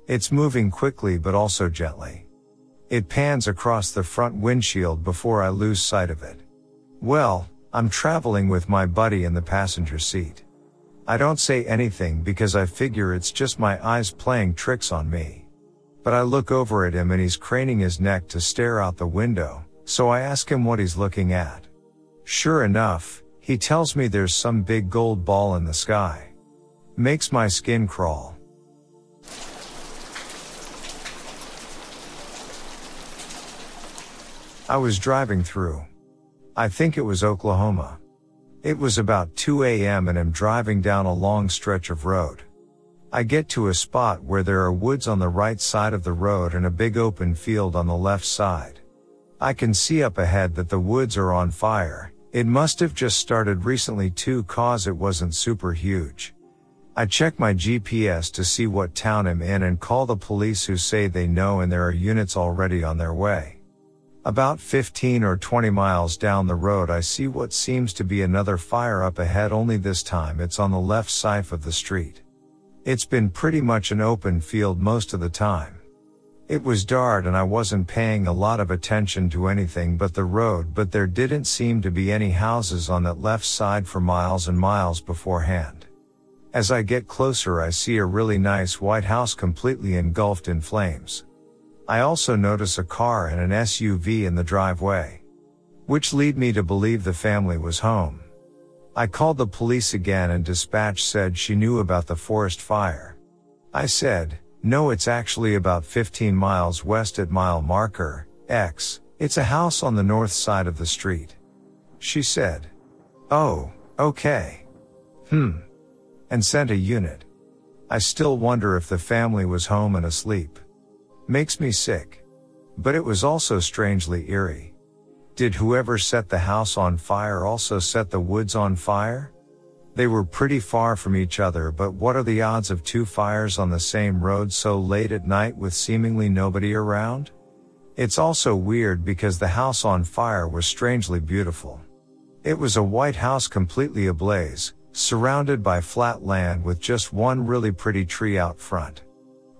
It's moving quickly but also gently. It pans across the front windshield before I lose sight of it. Well, I'm traveling with my buddy in the passenger seat. I don't say anything because I figure it's just my eyes playing tricks on me. But I look over at him and he's craning his neck to stare out the window, so I ask him what he's looking at. Sure enough, he tells me there's some big gold ball in the sky. Makes my skin crawl. I was driving through I think it was Oklahoma. It was about 2 a.m. and I'm driving down a long stretch of road. I get to a spot where there are woods on the right side of the road and a big open field on the left side. I can see up ahead that the woods are on fire. It must have just started recently too cause it wasn't super huge. I check my GPS to see what town I'm in and call the police who say they know and there are units already on their way. About 15 or 20 miles down the road I see what seems to be another fire up ahead only this time it's on the left side of the street. It's been pretty much an open field most of the time. It was dark and I wasn't paying a lot of attention to anything but the road but there didn't seem to be any houses on that left side for miles and miles beforehand. As I get closer I see a really nice white house completely engulfed in flames. I also notice a car and an SUV in the driveway. Which lead me to believe the family was home. I called the police again and dispatch said she knew about the forest fire. I said, no it's actually about 15 miles west at mile marker, X, it's a house on the north side of the street. She said, oh, okay. Hmm. And sent a unit. I still wonder if the family was home and asleep. Makes me sick. But it was also strangely eerie. Did whoever set the house on fire also set the woods on fire? They were pretty far from each other, but what are the odds of two fires on the same road so late at night with seemingly nobody around? It's also weird because the house on fire was strangely beautiful. It was a white house completely ablaze, surrounded by flat land with just one really pretty tree out front.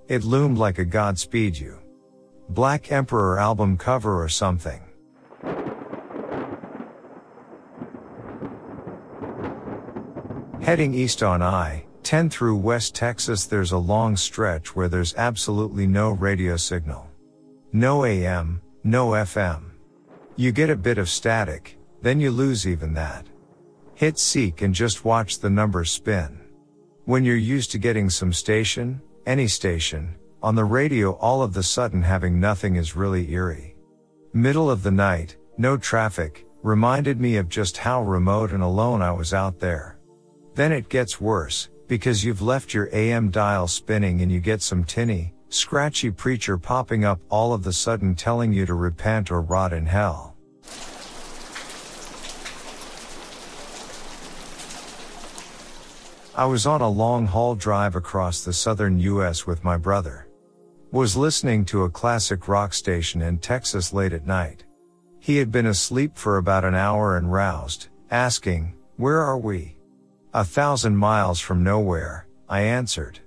It loomed like a Godspeed You. Black Emperor album cover or something. Heading east on I 10 through West Texas, there's a long stretch where there's absolutely no radio signal. No AM, no FM. You get a bit of static, then you lose even that. Hit seek and just watch the numbers spin. When you're used to getting some station, any station, on the radio all of the sudden having nothing is really eerie. Middle of the night, no traffic, reminded me of just how remote and alone I was out there. Then it gets worse, because you've left your AM dial spinning and you get some tinny, scratchy preacher popping up all of the sudden telling you to repent or rot in hell. I was on a long haul drive across the southern US with my brother. Was listening to a classic rock station in Texas late at night. He had been asleep for about an hour and roused, asking, where are we? A thousand miles from nowhere, I answered.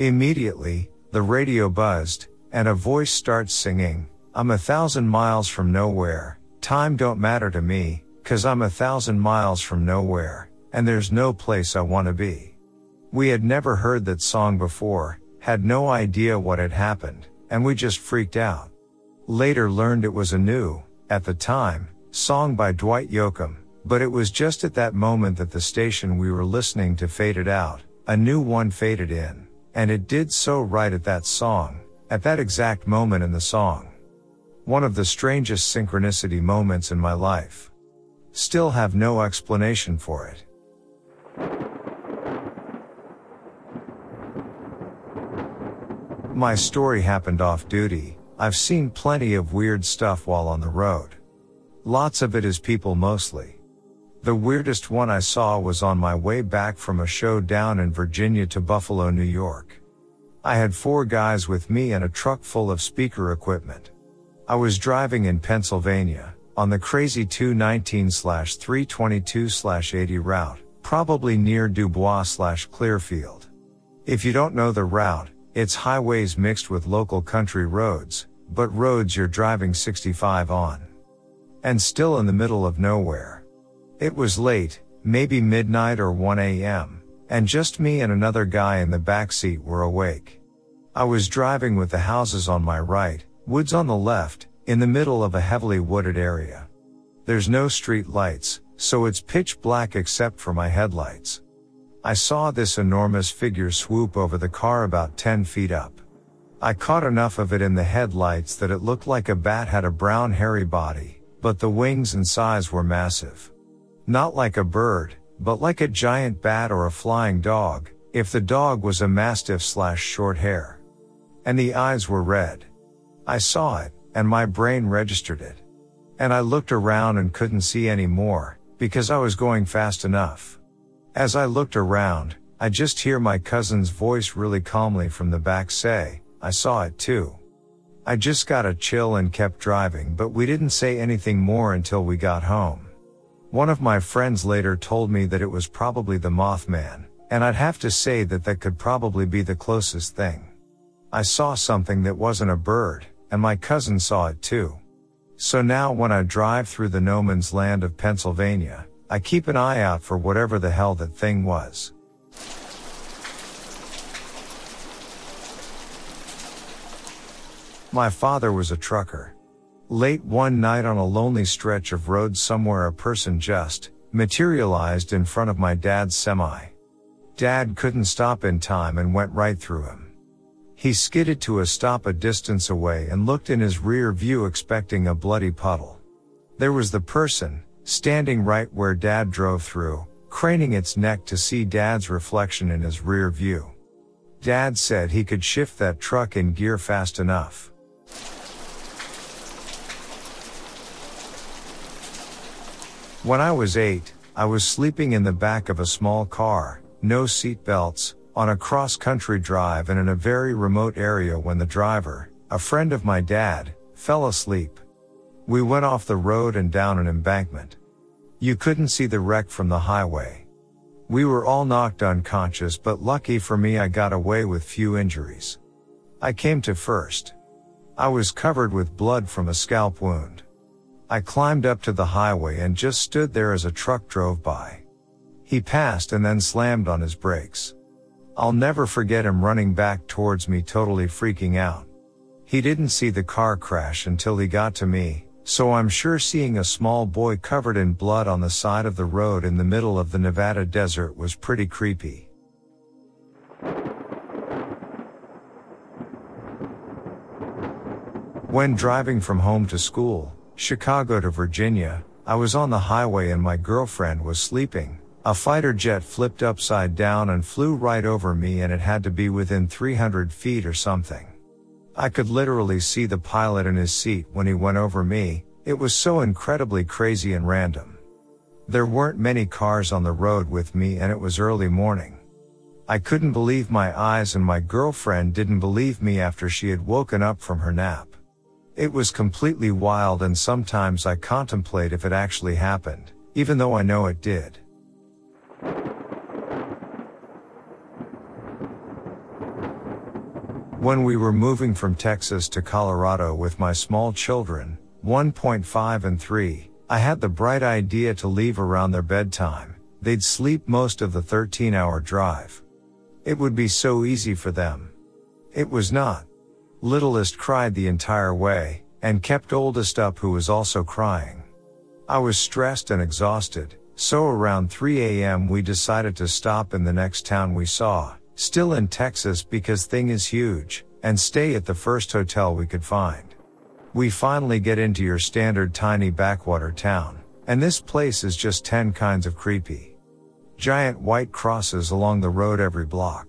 Immediately, the radio buzzed, and a voice starts singing, I'm a thousand miles from nowhere, time don't matter to me, cause I'm a thousand miles from nowhere, and there's no place I wanna be. We had never heard that song before, had no idea what had happened, and we just freaked out. Later learned it was a new, at the time, song by Dwight Yoakam, but it was just at that moment that the station we were listening to faded out, a new one faded in, and it did so right at that song, at that exact moment in the song. One of the strangest synchronicity moments in my life. Still have no explanation for it. My story happened off duty. I've seen plenty of weird stuff while on the road. Lots of it is people mostly. The weirdest one I saw was on my way back from a show down in Virginia to Buffalo, New York. I had four guys with me and a truck full of speaker equipment. I was driving in Pennsylvania on the crazy 219 322 80 route, probably near Dubois slash Clearfield. If you don't know the route, it's highways mixed with local country roads, but roads you're driving 65 on. And still in the middle of nowhere. It was late, maybe midnight or 1 a.m., and just me and another guy in the back seat were awake. I was driving with the houses on my right, woods on the left, in the middle of a heavily wooded area. There's no street lights, so it's pitch black except for my headlights. I saw this enormous figure swoop over the car about 10 feet up. I caught enough of it in the headlights that it looked like a bat had a brown hairy body, but the wings and size were massive. Not like a bird, but like a giant bat or a flying dog, if the dog was a mastiff slash short hair. And the eyes were red. I saw it, and my brain registered it. And I looked around and couldn't see any more, because I was going fast enough. As I looked around, I just hear my cousin's voice really calmly from the back say, I saw it too. I just got a chill and kept driving, but we didn't say anything more until we got home. One of my friends later told me that it was probably the Mothman, and I'd have to say that that could probably be the closest thing. I saw something that wasn't a bird, and my cousin saw it too. So now when I drive through the no man's land of Pennsylvania, I keep an eye out for whatever the hell that thing was. My father was a trucker. Late one night on a lonely stretch of road somewhere a person just materialized in front of my dad's semi. Dad couldn't stop in time and went right through him. He skidded to a stop a distance away and looked in his rear view expecting a bloody puddle. There was the person, standing right where dad drove through, craning its neck to see dad's reflection in his rear view. Dad said he could shift that truck in gear fast enough. When I was eight, I was sleeping in the back of a small car, no seat belts, on a cross country drive and in a very remote area when the driver, a friend of my dad, fell asleep. We went off the road and down an embankment. You couldn't see the wreck from the highway. We were all knocked unconscious, but lucky for me, I got away with few injuries. I came to first. I was covered with blood from a scalp wound. I climbed up to the highway and just stood there as a truck drove by. He passed and then slammed on his brakes. I'll never forget him running back towards me totally freaking out. He didn't see the car crash until he got to me, so I'm sure seeing a small boy covered in blood on the side of the road in the middle of the Nevada desert was pretty creepy. When driving from home to school, Chicago to Virginia, I was on the highway and my girlfriend was sleeping. A fighter jet flipped upside down and flew right over me and it had to be within 300 feet or something. I could literally see the pilot in his seat when he went over me, it was so incredibly crazy and random. There weren't many cars on the road with me and it was early morning. I couldn't believe my eyes and my girlfriend didn't believe me after she had woken up from her nap. It was completely wild and sometimes I contemplate if it actually happened, even though I know it did. When we were moving from Texas to Colorado with my small children, 1.5 and 3, I had the bright idea to leave around their bedtime. They'd sleep most of the 13 hour drive. It would be so easy for them. It was not. Littlest cried the entire way, and kept oldest up who was also crying. I was stressed and exhausted, so around 3 a.m. we decided to stop in the next town we saw, Still in Texas because thing is huge, and stay at the first hotel we could find. We finally get into your standard tiny backwater town, and this place is just 10 kinds of creepy. Giant white crosses along the road every block.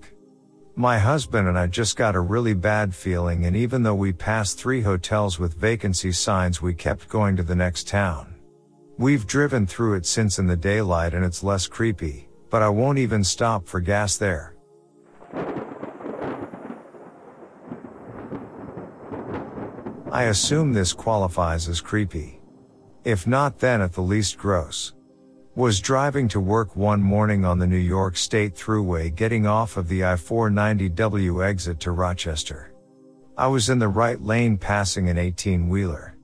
My husband and I just got a really bad feeling and even though we passed three hotels with vacancy signs we kept going to the next town. We've driven through it since in the daylight and it's less creepy, but I won't even stop for gas there. I assume this qualifies as creepy. If not then at the least gross. Was driving to work one morning on the New York State Thruway getting off of the I-490W exit to Rochester. I was in the right lane passing an 18 wheeler.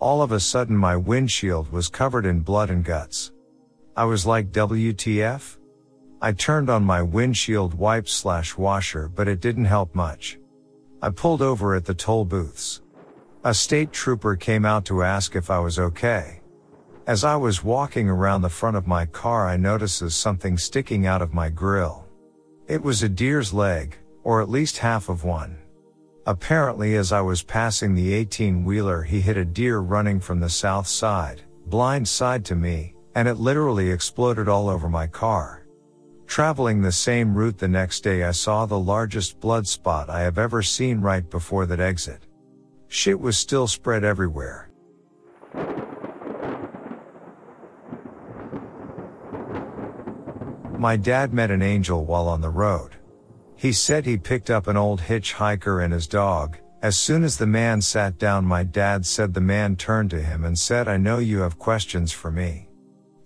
All of a sudden my windshield was covered in blood and guts. I was like WTF? I turned on my windshield wipe slash washer but it didn't help much. I pulled over at the toll booths. A state trooper came out to ask if I was okay. As I was walking around the front of my car, I notices something sticking out of my grill. It was a deer's leg, or at least half of one. Apparently, as I was passing the 18 wheeler, he hit a deer running from the south side, blind side to me, and it literally exploded all over my car. Traveling the same route the next day, I saw the largest blood spot I have ever seen right before that exit. Shit was still spread everywhere. My dad met an angel while on the road. He said he picked up an old hitchhiker and his dog. As soon as the man sat down, my dad said the man turned to him and said, I know you have questions for me.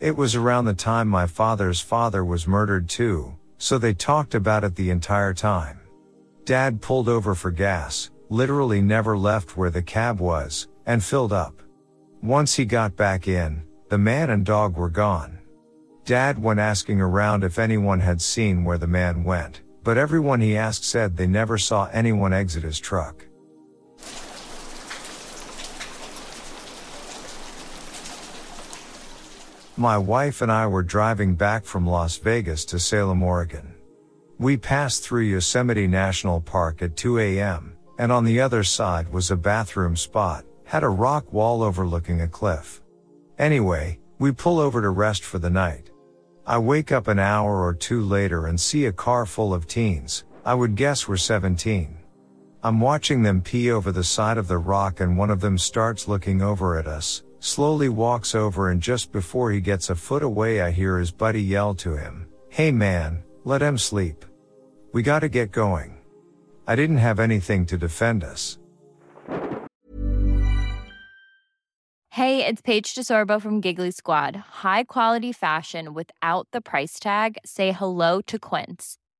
It was around the time my father's father was murdered too, so they talked about it the entire time. Dad pulled over for gas, literally never left where the cab was, and filled up. Once he got back in, the man and dog were gone. Dad went asking around if anyone had seen where the man went, but everyone he asked said they never saw anyone exit his truck. My wife and I were driving back from Las Vegas to Salem, Oregon. We passed through Yosemite National Park at 2 a.m and on the other side was a bathroom spot, had a rock wall overlooking a cliff. Anyway, we pull over to rest for the night. I wake up an hour or two later and see a car full of teens, I would guess we're 17. I'm watching them pee over the side of the rock and one of them starts looking over at us, slowly walks over and just before he gets a foot away I hear his buddy yell to him, Hey man, let him sleep. We gotta get going. I didn't have anything to defend us. Hey, it's Paige DeSorbo from Giggly Squad. High quality fashion without the price tag? Say hello to Quince.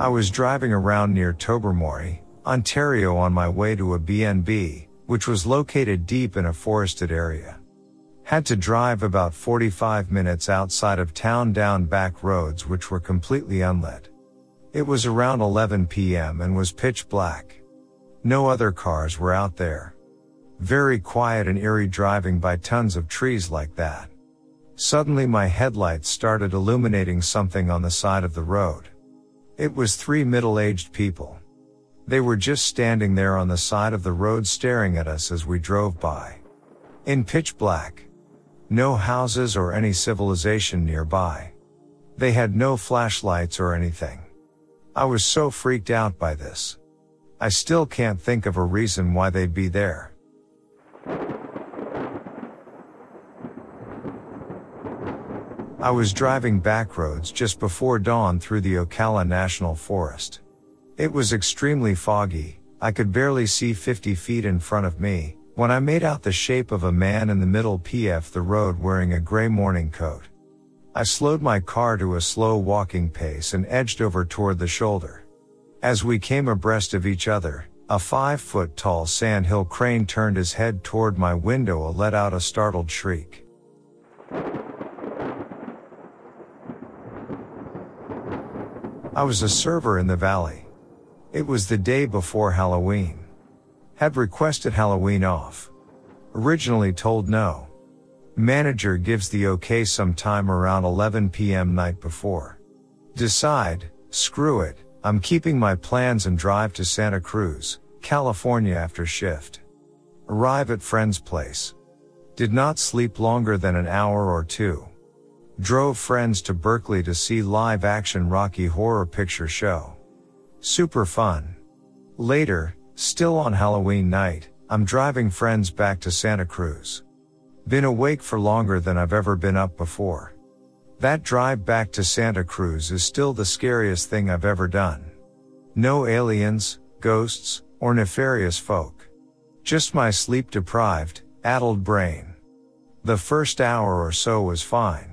i was driving around near tobermory ontario on my way to a bnb which was located deep in a forested area. Had to drive about 45 minutes outside of town down back roads which were completely unlit. It was around 11 p.m. and was pitch black. No other cars were out there. Very quiet and eerie driving by tons of trees like that. Suddenly my headlights started illuminating something on the side of the road. It was three middle-aged people. They were just standing there on the side of the road staring at us as we drove by. In pitch black. No houses or any civilization nearby. They had no flashlights or anything. I was so freaked out by this. I still can't think of a reason why they'd be there. I was driving back roads just before dawn through the Ocala National Forest. It was extremely foggy, I could barely see 50 feet in front of me, when I made out the shape of a man in the middle PF the road wearing a gray morning coat. I slowed my car to a slow walking pace and edged over toward the shoulder. As we came abreast of each other, a five foot tall sandhill crane turned his head toward my window and let out a startled shriek. I was a server in the valley. It was the day before Halloween. Had requested Halloween off. Originally told no. Manager gives the okay sometime around 11 p.m. night before. Decide, screw it, I'm keeping my plans and drive to Santa Cruz, California after shift. Arrive at friend's place. Did not sleep longer than an hour or two. Drove friends to Berkeley to see live action Rocky Horror Picture Show. Super fun. Later, still on Halloween night, I'm driving friends back to Santa Cruz. Been awake for longer than I've ever been up before. That drive back to Santa Cruz is still the scariest thing I've ever done. No aliens, ghosts, or nefarious folk. Just my sleep deprived, addled brain. The first hour or so was fine.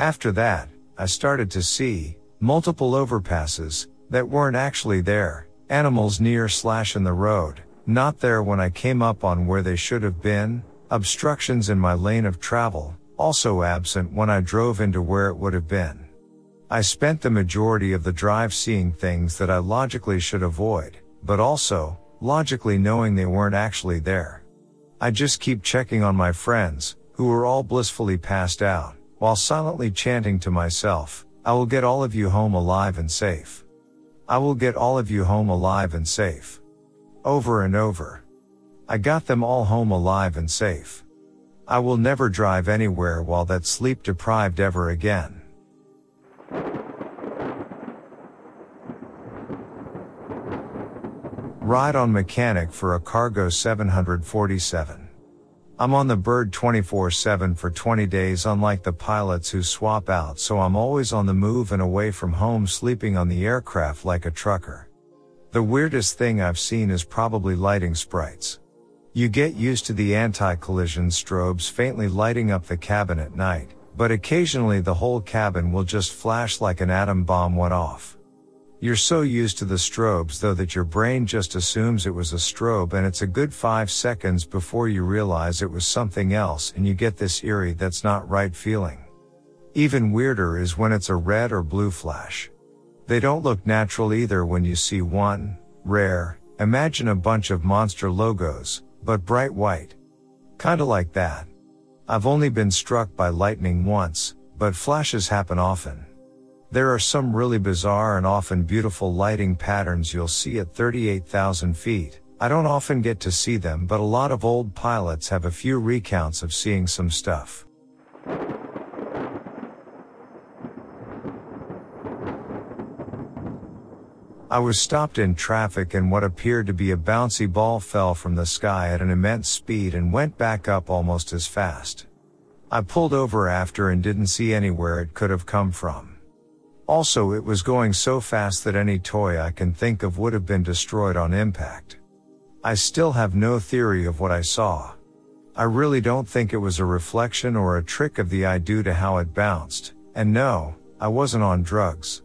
After that, I started to see multiple overpasses, that weren't actually there, animals near slash in the road, not there when I came up on where they should have been, obstructions in my lane of travel, also absent when I drove into where it would have been. I spent the majority of the drive seeing things that I logically should avoid, but also, logically knowing they weren't actually there. I just keep checking on my friends, who were all blissfully passed out, while silently chanting to myself, I will get all of you home alive and safe. I will get all of you home alive and safe. Over and over. I got them all home alive and safe. I will never drive anywhere while that sleep deprived ever again. Ride on mechanic for a cargo 747. I'm on the bird 24-7 for 20 days unlike the pilots who swap out so I'm always on the move and away from home sleeping on the aircraft like a trucker. The weirdest thing I've seen is probably lighting sprites. You get used to the anti-collision strobes faintly lighting up the cabin at night, but occasionally the whole cabin will just flash like an atom bomb went off. You're so used to the strobes though that your brain just assumes it was a strobe and it's a good five seconds before you realize it was something else and you get this eerie that's not right feeling. Even weirder is when it's a red or blue flash. They don't look natural either when you see one, rare, imagine a bunch of monster logos, but bright white. Kinda like that. I've only been struck by lightning once, but flashes happen often. There are some really bizarre and often beautiful lighting patterns you'll see at 38,000 feet. I don't often get to see them, but a lot of old pilots have a few recounts of seeing some stuff. I was stopped in traffic and what appeared to be a bouncy ball fell from the sky at an immense speed and went back up almost as fast. I pulled over after and didn't see anywhere it could have come from. Also, it was going so fast that any toy I can think of would have been destroyed on impact. I still have no theory of what I saw. I really don't think it was a reflection or a trick of the eye due to how it bounced, and no, I wasn't on drugs.